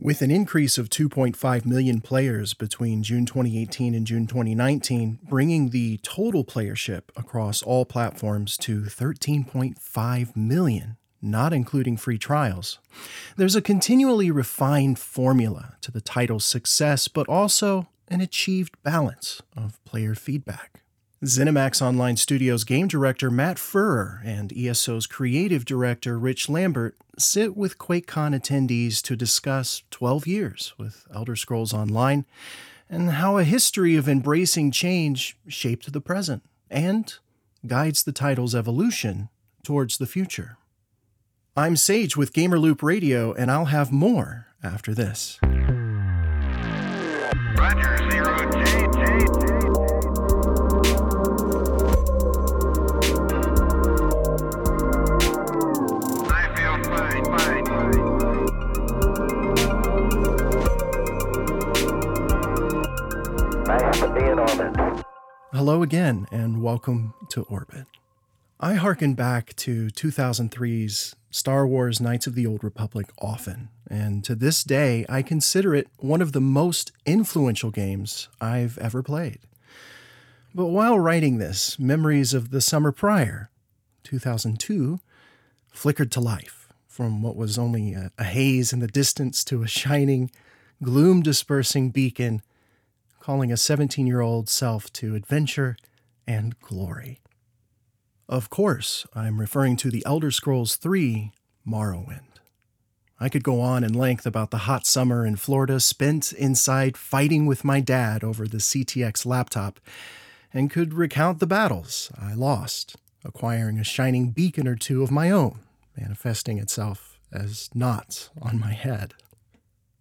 With an increase of 2.5 million players between June 2018 and June 2019, bringing the total playership across all platforms to 13.5 million, not including free trials. There's a continually refined formula to the title's success, but also an achieved balance of player feedback. ZeniMax Online Studios game director Matt Firor and ESO's creative director Rich Lambert sit with QuakeCon attendees to discuss 12 years with Elder Scrolls Online and how a history of embracing change shaped the present and guides the title's evolution towards the future. I'm Sage with Gamerloop Radio, and I'll have more after this. Roger. Hello again, and welcome to Orbit. I hearken back to 2003's Star Wars Knights of the Old Republic often, and to this day, I consider it one of the most influential games I've ever played. But while writing this, memories of the summer prior, 2002, flickered to life from what was only a, a haze in the distance to a shining, gloom dispersing beacon calling a 17 year old self to adventure and glory. Of course, I'm referring to the Elder Scrolls III Morrowind. I could go on in length about the hot summer in Florida spent inside fighting with my dad over the CTX laptop, and could recount the battles I lost, acquiring a shining beacon or two of my own, manifesting itself as knots on my head.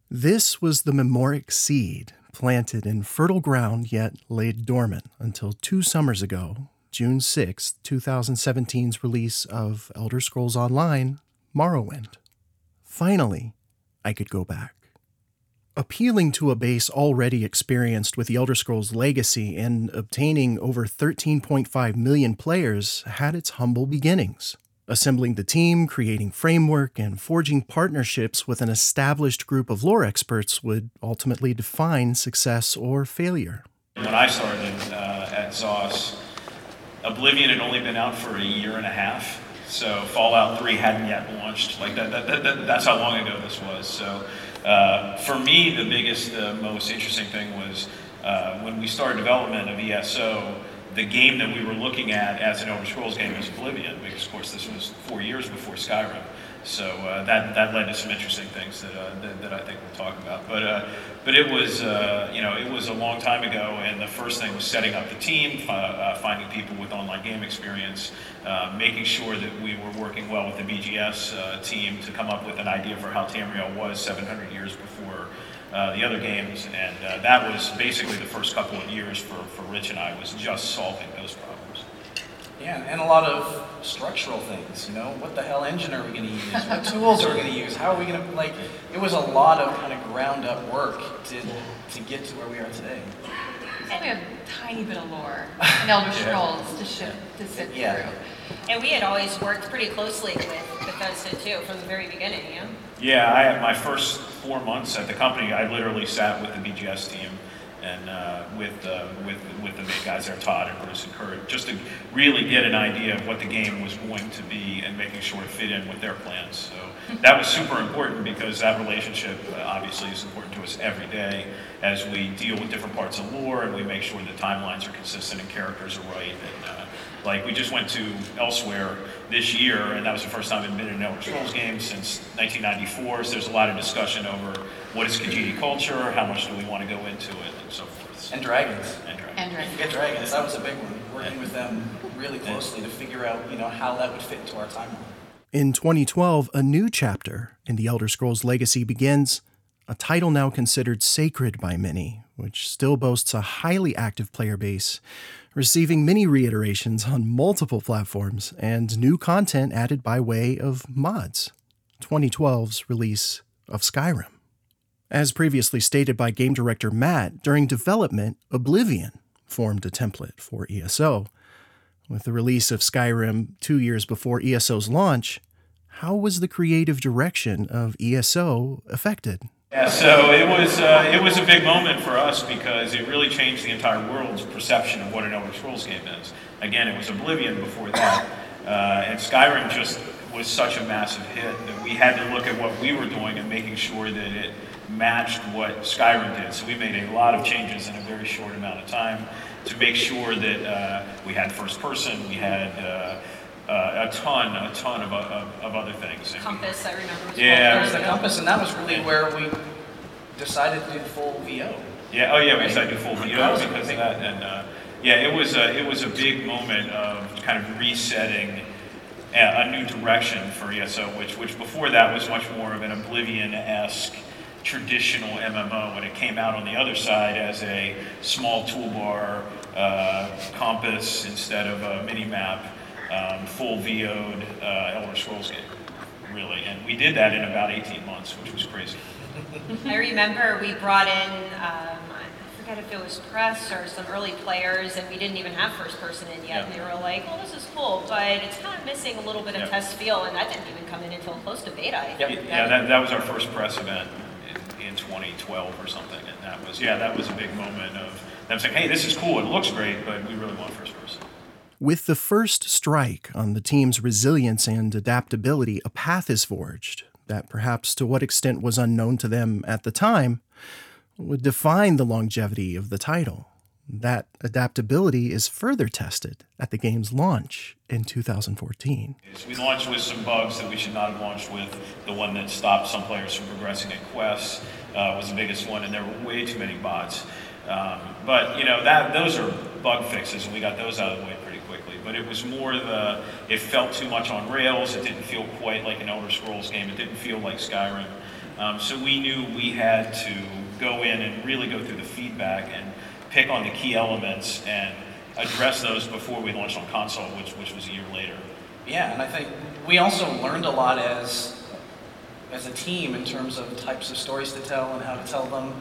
This was the memoric seed planted in fertile ground yet laid dormant until two summers ago, June 6, 2017's release of Elder Scrolls Online Morrowind. Finally, I could go back. Appealing to a base already experienced with the Elder Scrolls legacy and obtaining over 13.5 million players had its humble beginnings. Assembling the team, creating framework, and forging partnerships with an established group of lore experts would ultimately define success or failure. When I started uh, at ZOS, Oblivion had only been out for a year and a half, so Fallout 3 hadn't yet launched. Like that, that, that, that- that's how long ago this was. So uh, for me, the biggest, the most interesting thing was uh, when we started development of ESO. The game that we were looking at as an Elder Scrolls game was Oblivion, because of course this was four years before Skyrim. So uh, that that led to some interesting things that, uh, that that I think we'll talk about. But uh, but it was uh, you know it was a long time ago, and the first thing was setting up the team, uh, finding people with online game experience, uh, making sure that we were working well with the BGS team to come up with an idea for how Tamriel was 700 years before. Uh, the other games, and uh, that was basically the first couple of years for, for Rich and I was just solving those problems. Yeah, and a lot of structural things, you know, what the hell engine are we going to use? What tools are we going to use? How are we going to, like, it was a lot of kind of ground up work to, to get to where we are today. And we have a tiny bit of lore in Elder Scrolls to, ship, to sit Yeah. through. And we had always worked pretty closely with Bethesda too from the very beginning, yeah? Yeah, I had my first four months at the company. I literally sat with the BGS team and uh, with uh, with with the main guys there, Todd and Bruce and Kurt, just to really get an idea of what the game was going to be and making sure it fit in with their plans. So that was super important because that relationship uh, obviously is important to us every day as we deal with different parts of lore and we make sure the timelines are consistent and characters are right. And uh, like we just went to Elsweyr this year, and that was the first time I've been in an Elder Scrolls game since 1994. So there's a lot of discussion over what is Khajiit culture, how much do we want to go into it, and so forth. And dragons. And, uh, And Don't Forget dragons, that was a big one. Working with them really closely to figure out, you know, how that would fit into our timeline. In 2012, a new chapter in the Elder Scrolls legacy begins, a title now considered sacred by many, which still boasts a highly active player base, receiving many reiterations on multiple platforms and new content added by way of mods. 2012's release of Skyrim. As previously stated by game director Matt, during development, Oblivion formed a template for ESO. With the release of Skyrim two years before ESO's launch, how was the creative direction of ESO affected? Yeah, so it was uh, it was a big moment for us because it really changed the entire world's perception of what an Elder Scrolls game is. Again, it was Oblivion before that, uh, and Skyrim just was such a massive hit that we had to look at what we were doing and making sure that it matched what Skyrim did. So we made a lot of changes in a very short amount of time to make sure that uh, we had first person, we had. Uh, uh, a ton, a ton of, of, of other things. Compass, I remember. was Yeah, That was the compass, and that was really where we decided to do full VO. Yeah, oh yeah, we Right? decided to do full That VO was a because of that, and uh, yeah, it was a, it was a big moment of kind of resetting a, a new direction for ESO, which which before that was much more of an Oblivion-esque traditional MMO when it came out on the other side as a small toolbar uh, compass instead of a mini map, um, full VO'd uh, Elder Scrolls game, really, and we did that in about 18 months, which was crazy. I remember we brought in, um, I forget if it was press or some early players, and we didn't even have first person in yet. And they were like, "Well, this is cool, but it's kind of missing a little bit of Yep. test feel," and that didn't even come in until close to beta. I. Yeah, that, that was our first press event in, in 2012 or something, and that was, yeah, that was a big moment of them saying, hey, this is cool, it looks great, but we really want first person. With the first strike on the team's resilience and adaptability, a path is forged that perhaps to what extent was unknown to them at the time would define the longevity of the title. That adaptability is further tested at the game's launch in 2014. We launched with some bugs that we should not have launched with. The one that stopped some players from progressing at quests uh, was the biggest one, and there were way too many bots. Um, but you know that those are bug fixes, and we got those out of the way. But it was more the it felt too much on rails. It didn't feel quite like an Elder Scrolls game. It didn't feel like Skyrim. Um, so we knew we had to go in and really go through the feedback and pick on the key elements and address those before we launched on console, which which was a year later. Yeah, and I think we also learned a lot as as a team in terms of types of stories to tell and how to tell them.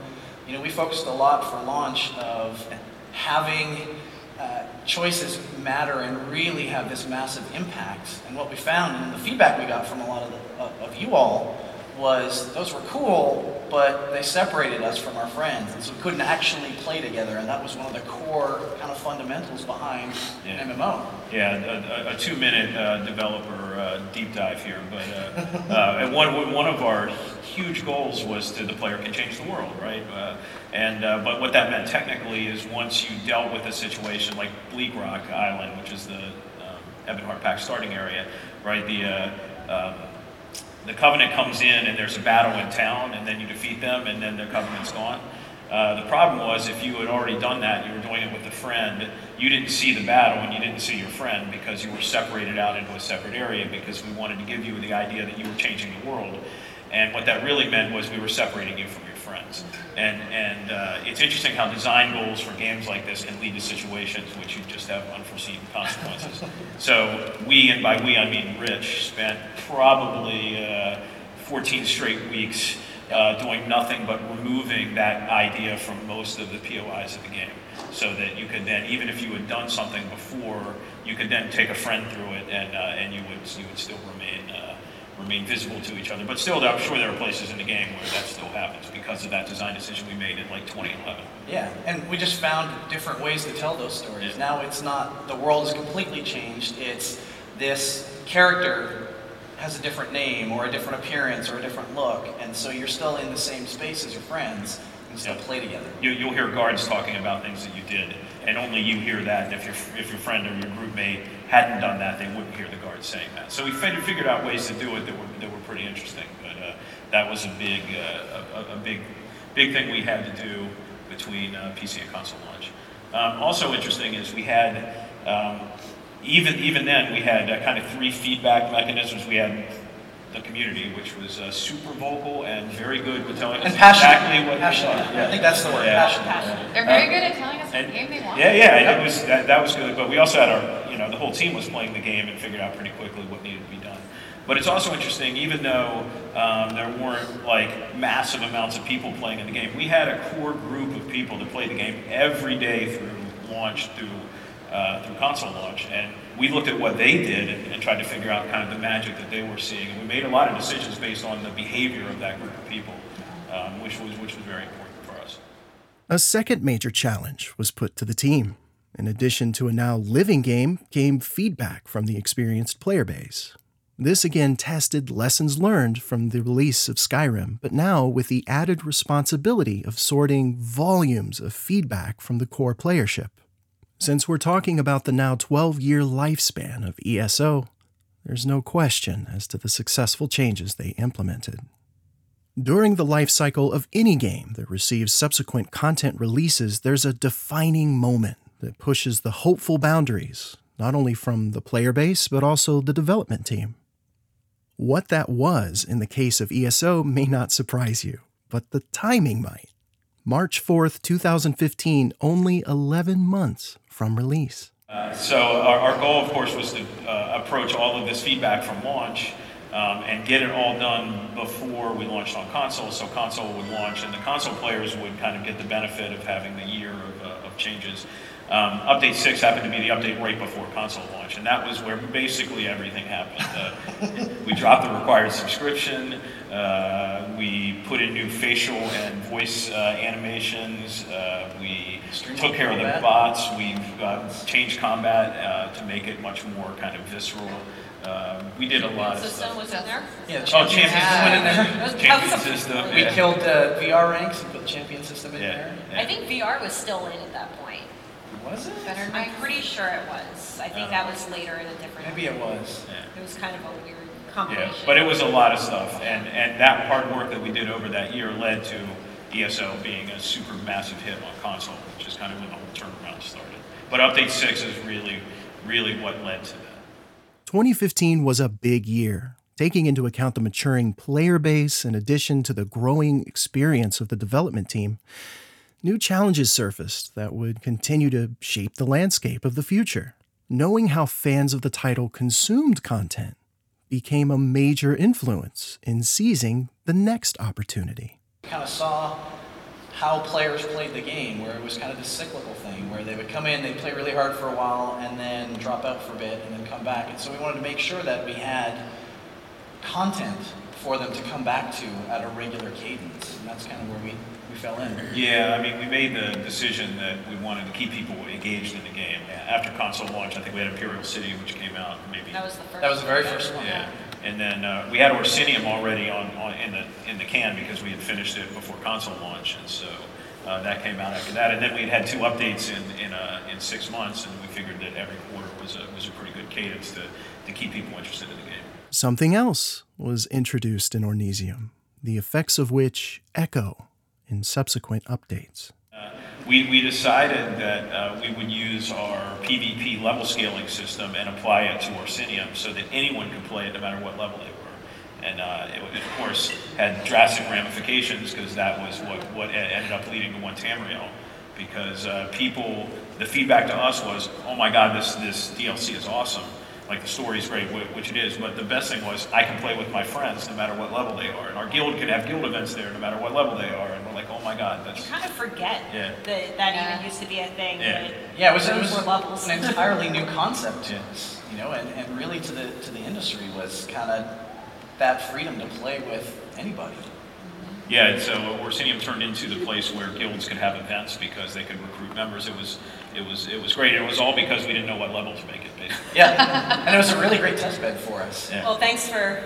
You know, we focused a lot for launch of having uh, choices matter and really have this massive impact. And what we found, and the feedback we got from a lot of, the, of, of you all, was those were cool, but they separated us from our friends, and so we couldn't actually play together. And that was one of the core kind of fundamentals behind Yeah. MMO. Yeah, a, a, two-minute uh, developer uh, deep dive here, but uh, uh, and one one of our huge goals was to the player can change the world, right? Uh, and uh, but what that meant technically is once you dealt with a situation like Bleak Rock Island, which is the um, Ebonheart Pact starting area, right? The uh, um, the covenant comes in and there's a battle in town and then you defeat them and then their covenant's gone. Uh, the problem was if you had already done that, you were doing it with a friend, you didn't see the battle and you didn't see your friend because you were separated out into a separate area because we wanted to give you the idea that you were changing the world. And what that really meant was we were separating you from your friends. And, and uh, it's interesting how design goals for games like this can lead to situations in which you just have unforeseen consequences. so we, and by we I mean Rich, spent probably uh, 14 straight weeks uh, doing nothing but removing that idea from most of the POIs of the game. So that you could then, even if you had done something before, you could then take a friend through it and, uh, and you, would, you would still remain uh, remain visible to each other. But still, I'm sure there are places in the game where that still happens because of that design decision we made in like 2011. Yeah, and we just found different ways to tell those stories. Yeah. Now it's not the world is completely changed. It's this character has a different name or a different appearance or a different look, and so you're still in the same space as your friends and still Yeah. play together. You, you'll hear guards talking about things that you did, and only you hear that. And if your if your friend or your group mate hadn't done that, they wouldn't hear the guard saying that. So we figured, out ways to do it that were that were pretty interesting. But uh, that was a big uh, a, a big big thing we had to do between uh, PC and console launch. Um, also interesting is we had. Um, even even then, we had uh, kind of three feedback mechanisms. We had the community, which was uh, super vocal and very good with telling us And passionate. exactly what passionate. they thought. I think that's the word. Yeah. Passionate. They're very good at telling us what And- game they want. Yeah, yeah, and it was that, that was good. But we also had our, you know, the whole team was playing the game and figured out pretty quickly what needed to be done. But it's also interesting, even though um, there weren't like massive amounts of people playing in the game, we had a core group of people that played the game every day through launch, through uh, through console launch, and we looked at what they did and, and tried to figure out kind of the magic that they were seeing, and we made a lot of decisions based on the behavior of that group of people. Um, which was which was very important for us. A second major challenge was put to the team. In addition to a now living game, came feedback from the experienced player base. This again tested lessons learned from the release of Skyrim, but now with the added responsibility of sorting volumes of feedback from the core playership. Since we're talking about the now 12 year lifespan of ESO, there's no question as to the successful changes they implemented. During the life cycle of any game that receives subsequent content releases, there's a defining moment that pushes the hopeful boundaries, not only from the player base, but also the development team. What that was in the case of ESO may not surprise you, but the timing might. March 4th, 2015, only 11 months from release. Uh, so our, our goal, of course, was to uh, approach all of this feedback from launch um, and get it all done before we launched on console. So console would launch, and the console players would kind of get the benefit of having the year of, uh, of changes. Um, update six happened to be the update right before console launch, and that was where basically everything happened. Uh, we dropped the required subscription. Uh, we put in new facial and voice uh, animations. Uh, we took care of the bots. We've uh, changed combat uh, to make it much more kind of visceral. Uh, we did a lot of System stuff. was in there. Yeah, the Oh, champion champion system went in there. Champion that was a- system. We yeah. killed uh, VR ranks and put the champion system in Yeah, there. yeah. I think VR was still in at that point. Was it? Better I'm pretty sure it was. I think that was later in a different. Maybe it was. Yeah. It was kind of a weird Yeah, but it was a lot of stuff, and, and that hard work that we did over that year led to ESO being a super massive hit on console, which is kind of when the whole turnaround started. But Update 6 is really, really what led to that. 2015 was a big year, taking into account the maturing player base in addition to the growing experience of the development team. New challenges surfaced that would continue to shape the landscape of the future. Knowing how fans of the title consumed content became a major influence in seizing the next opportunity. Kind of saw how players played the game, where it was kind of this cyclical thing, where they would come in, they'd play really hard for a while, and then drop out for a bit, and then come back. And so we wanted to make sure that we had content for them to come back to at a regular cadence, and that's kind of where we, we fell in. Yeah, I mean, we made the decision that we wanted to keep people engaged in the game. After console launch, I think we had Imperial City, which came out maybe That was the first. That was the very first one. Yeah, and then uh, we had Orsinium already on, on in the in the can because we had finished it before console launch, and so uh, that came out after that. And then we had had two updates in in uh, in six months, and we figured that every quarter was a was a pretty good cadence to to keep people interested in the game. Something else was introduced in Orsinium, the effects of which echo in subsequent updates. We, we decided that uh, we would use our PvP level scaling system and apply it to Orsinium so that anyone could play it no matter what level they were. And uh, it, it, of course, had drastic ramifications because that was what, what ended up leading to One Tamriel. Because uh, people, the feedback to us was, oh my god, this, this DLC is awesome. Like the story's great, wh- which it is, but the best thing was I can play with my friends no matter what level they are. And our guild could have guild events there no matter what level they are. And we're like, my god, You kind of forget Yeah. that that Yeah. even used to be a thing. Yeah. Yeah, it was, it was levels. an entirely new concept to Yeah. us, you know, and, and really to the to the industry was kind of that freedom to play with anybody. Mm-hmm. Yeah, and so Orsinium turned into the place where guilds could have events because they could recruit members. It was, it was, it was great. It was all because we didn't know what level to make it. Basically. Yeah, and it was a really great test bed for us. Yeah. Well, thanks for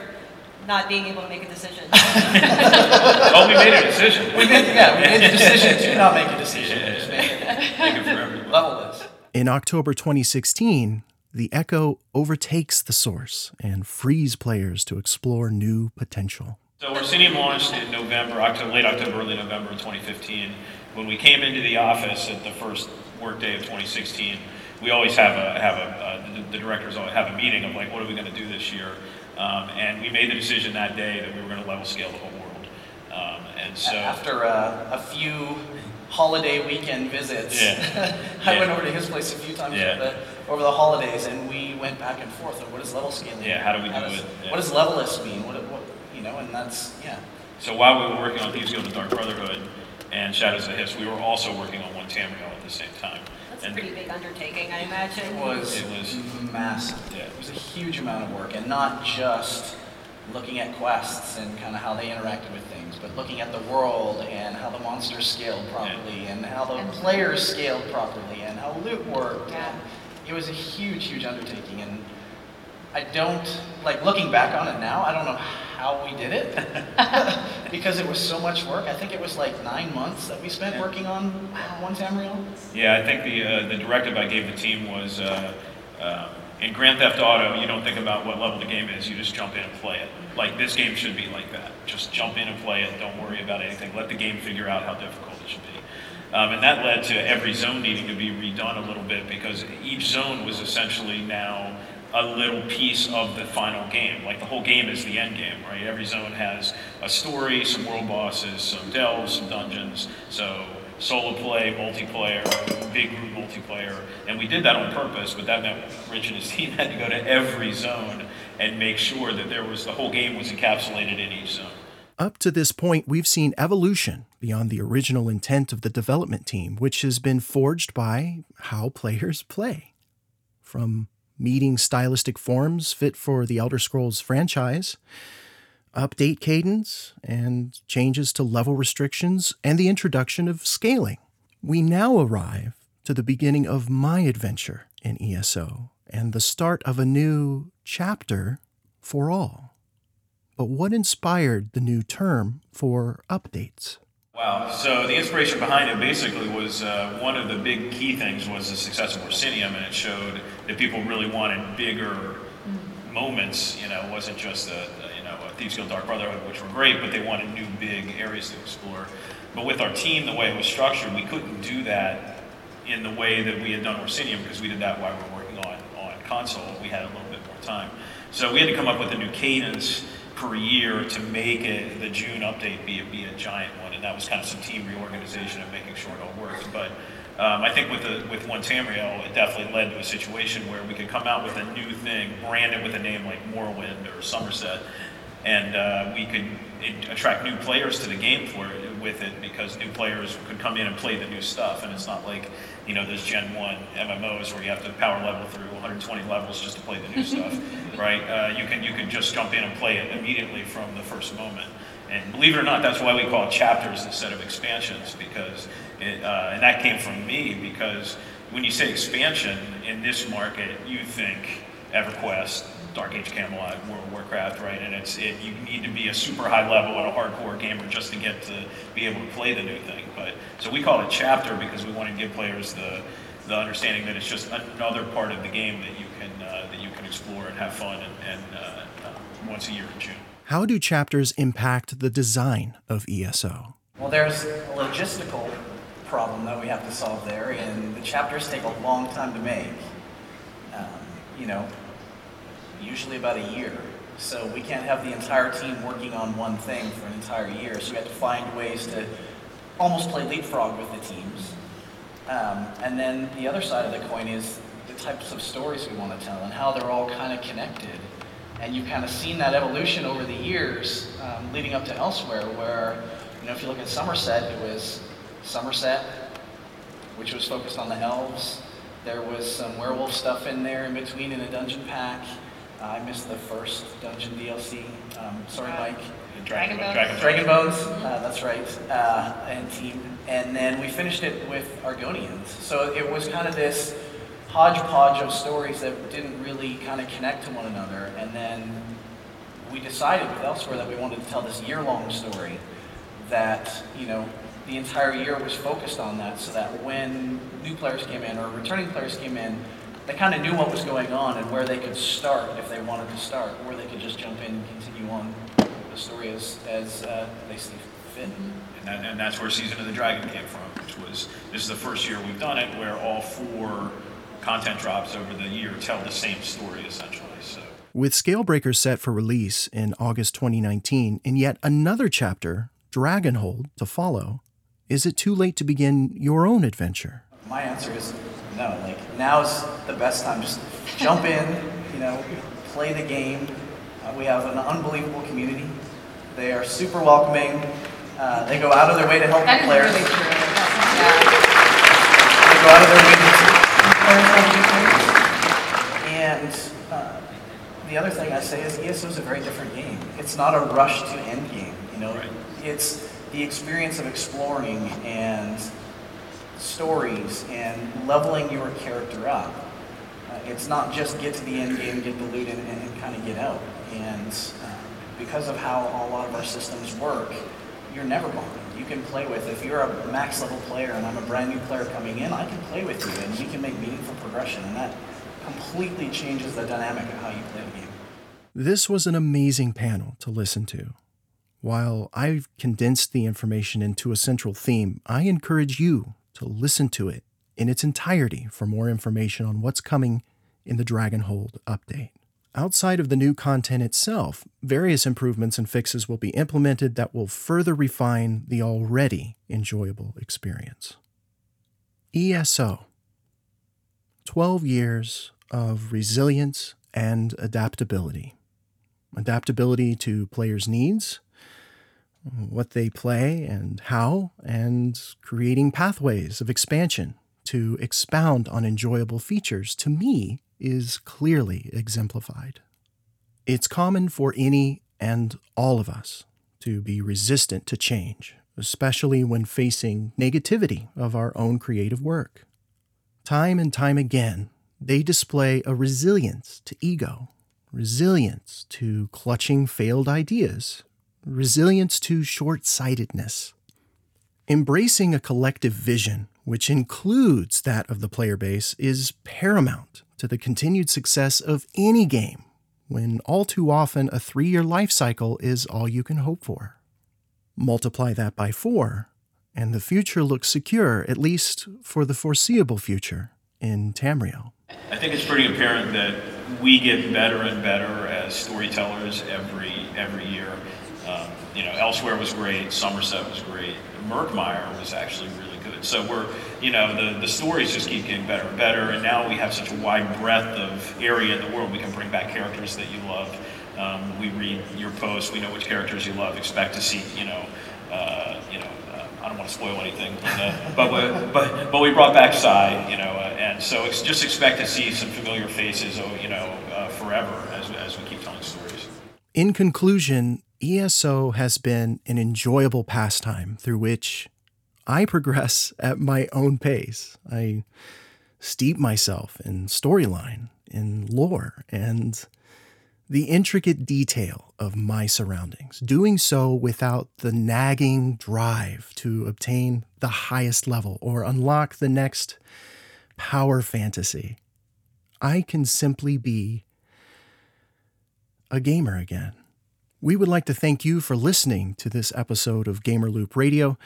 not being able to make a decision. oh, we made a decision. We made, yeah, we made the decision to not make a decision. Yeah, Just yeah, make it Make it for everyone. level. In October 2016, the Echo overtakes the Source and frees players to explore new potential. So Orsinium launched in November, October, late October, early November of 2015. When we came into the office at the first workday of 2016, we always have a have a uh, the, the directors always have a meeting of like, what are we going to do this year? Um, and we made the decision that day that we were going to level scale the whole world. Um, and so After uh, a few holiday weekend visits, Yeah. I Yeah. went over to his place a few times Yeah. over, the, over the holidays, and we went back and forth on what does level scaling Yeah, how do we do does, it? Yeah. What does levelist mean? What, what, you know, and that's, yeah. So while we were working on Thieves Guild and Dark Brotherhood and Shadows of the Hist, we were also working on One Tamriel at the same time. That's a pretty big undertaking, I imagine. It was, It was- massive. Yeah. It was a huge amount of work, and not just looking at quests and kind of how they interacted with things, but looking at the world and how the monsters scaled properly and how the And- players scaled properly and how loot worked. Yeah. It was a huge, huge undertaking, and I don't like looking back on it now. I don't know how we did it because it was so much work. I think it was like nine months that we spent Yeah. working on one Tamriel. Yeah, I think the uh, the directive I gave the team was uh, uh, in Grand Theft Auto. You don't think about what level the game is; you just jump in and play it. Like this game should be like that. Just jump in and play it. Don't worry about anything. Let the game figure out how difficult it should be. Um, and that led to every zone needing to be redone a little bit because each zone was essentially now a little piece of the final game. Like the whole game is the end game, right? Every zone has a story, some world bosses, some delves, some dungeons. So solo play, multiplayer, big group multiplayer. And we did that on purpose, but that meant Rich and his team had to go to every zone and make sure that there was the whole game was encapsulated in each zone. Up to this point, we've seen evolution beyond the original intent of the development team, which has been forged by how players play. From meeting stylistic forms fit for the Elder Scrolls franchise, update cadence, and changes to level restrictions, and the introduction of scaling. We now arrive to the beginning of my adventure in ESO and the start of a new chapter for all. But what inspired the new term for updates? Wow. So the inspiration behind it basically was uh, one of the big key things was the success of Orsinium, and it showed that people really wanted bigger moments. You know, it wasn't just a, a, a Thieves Guild Dark Brotherhood, which were great, but they wanted new big areas to explore. But with our team, the way it was structured, we couldn't do that in the way that we had done Orsinium because we did that while we were working on on console. We had a little bit more time, so we had to come up with a new cadence per year to make it the June update be a, be a giant one, and that was kind of some team reorganization and making sure it all worked. But um, I think with the with one Tamriel, it definitely led to a situation where we could come out with a new thing, brand it with a name like Morrowind or Summerset, and uh, we could attract new players to the game for it, with it because new players could come in and play the new stuff, and it's not like you know those Gen One MMOs where you have to power level through 120 levels just to play the new stuff, right? Uh, you can you can just jump in and play it immediately from the first moment. And believe it or not, that's why we call it chapters instead of expansions, because it, uh, and that came from me because when you say expansion in this market, you think EverQuest, Dark Age Camelot, World of Warcraft, right? And it's it, you need to be a super high level and a hardcore gamer just to get to be able to play the new thing. But so we call it chapter because we want to give players the the understanding that it's just another part of the game that you can uh, that you can explore and have fun and, and uh, uh, once a year in June. How do chapters impact the design of ESO? Well, there's a logistical problem that we have to solve there, and the chapters take a long time to make. Um, you know, usually about a year. So we can't have the entire team working on one thing for an entire year. So we have to find ways to almost play leapfrog with the teams. Um, and then the other side of the coin is the types of stories we want to tell and how they're all kind of connected. And you've kind of seen that evolution over the years um, leading up to Elsweyr, where, you know, if you look at Summerset, it was Summerset, which was focused on the elves. There was some werewolf stuff in there in between in a dungeon pack. Uh, I missed the first dungeon DLC. Um, sorry, Mike. Dragon Bones. Dragon, Dragon Bones, uh, that's right, uh, and team. And then we finished it with Argonians. So it was kind of this hodgepodge of stories that didn't really kind of connect to one another. And then we decided with Elsweyr that we wanted to tell this year-long story that, you know, the entire year was focused on that so that when new players came in or returning players came in, they kind of knew what was going on and where they could start if they wanted to start, or they could just jump in and continue on the story as, as uh, they see fit. And, that, and that's where Season of the Dragon came from, which was this is the first year we've done it where all four content drops over the year tell the same story essentially. So With Scalebreaker set for release in August 2019 and yet another chapter, Dragonhold, to follow, is it too late to begin your own adventure? My answer is no. Like now's the best time. Just jump in, you know, play the game. Uh, we have an unbelievable community. They are super welcoming. Uh, they go out of their way to help That the players. really true. Yeah. They go out of their way to help the players. And uh, the other thing I say is ESO is a very different game. It's not a rush to end game. You know, Right. it's the experience of exploring and stories and leveling your character up. Uh, it's not just get to the end game, get the loot, and, and, and kind of get out. And uh, because of how a lot of our systems work, you're never bombing. You can play with, if you're a max level player and I'm a brand new player coming in, I can play with you and we can make meaningful progression. And that completely changes the dynamic of how you play the game. This was an amazing panel to listen to. While I've condensed the information into a central theme, I encourage you listen to it in its entirety for more information on what's coming in the Dragonhold update. Outside of the new content itself, various improvements and fixes will be implemented that will further refine the already enjoyable experience. ESO 12 years of resilience and adaptability. Adaptability to players' needs, what they play and how, and creating pathways of expansion to expound on enjoyable features, to me, is clearly exemplified. It's common for any and all of us to be resistant to change, especially when facing negativity of our own creative work. Time and time again, they display a resilience to ego, resilience to clutching failed ideas, resilience to short sightedness. Embracing a collective vision, which includes that of the player base, is paramount to the continued success of any game, when all too often a three year life cycle is all you can hope for. Multiply that by four, and the future looks secure, at least for the foreseeable future, in Tamriel. I think it's pretty apparent that we get better and better as storytellers every every year. Um, you know, Elsweyr was great, Summerset was great, Murkmire was actually really good. So we're, you know, the, the stories just keep getting better and better, and now we have such a wide breadth of area in the world. We can bring back characters that you love. Um, we read your posts, we know which characters you love. Expect to see, you know, uh, you know, uh, I don't want to spoil anything, uh, but we, but but we brought back Sai, you know, uh, and so just expect to see some familiar faces, oh, you know, uh, forever as as we keep telling stories. In conclusion, ESO has been an enjoyable pastime through which I progress at my own pace. I steep myself in storyline, in lore, and the intricate detail of my surroundings, doing so without the nagging drive to obtain the highest level or unlock the next power fantasy. I can simply be a gamer again. We would like to thank you for listening to this episode of Gamer Loop Radio.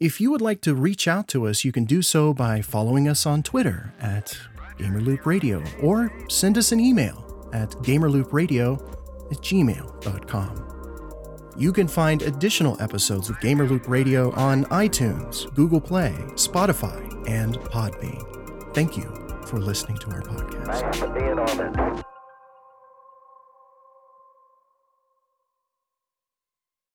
If you would like to reach out to us, you can do so by following us on Twitter at Gamerloop Radio or send us an email at gamerloopradio at gmail.com. You can find additional episodes of Gamerloop Radio on iTunes, Google Play, Spotify, and Podbean. Thank you for listening to our podcast.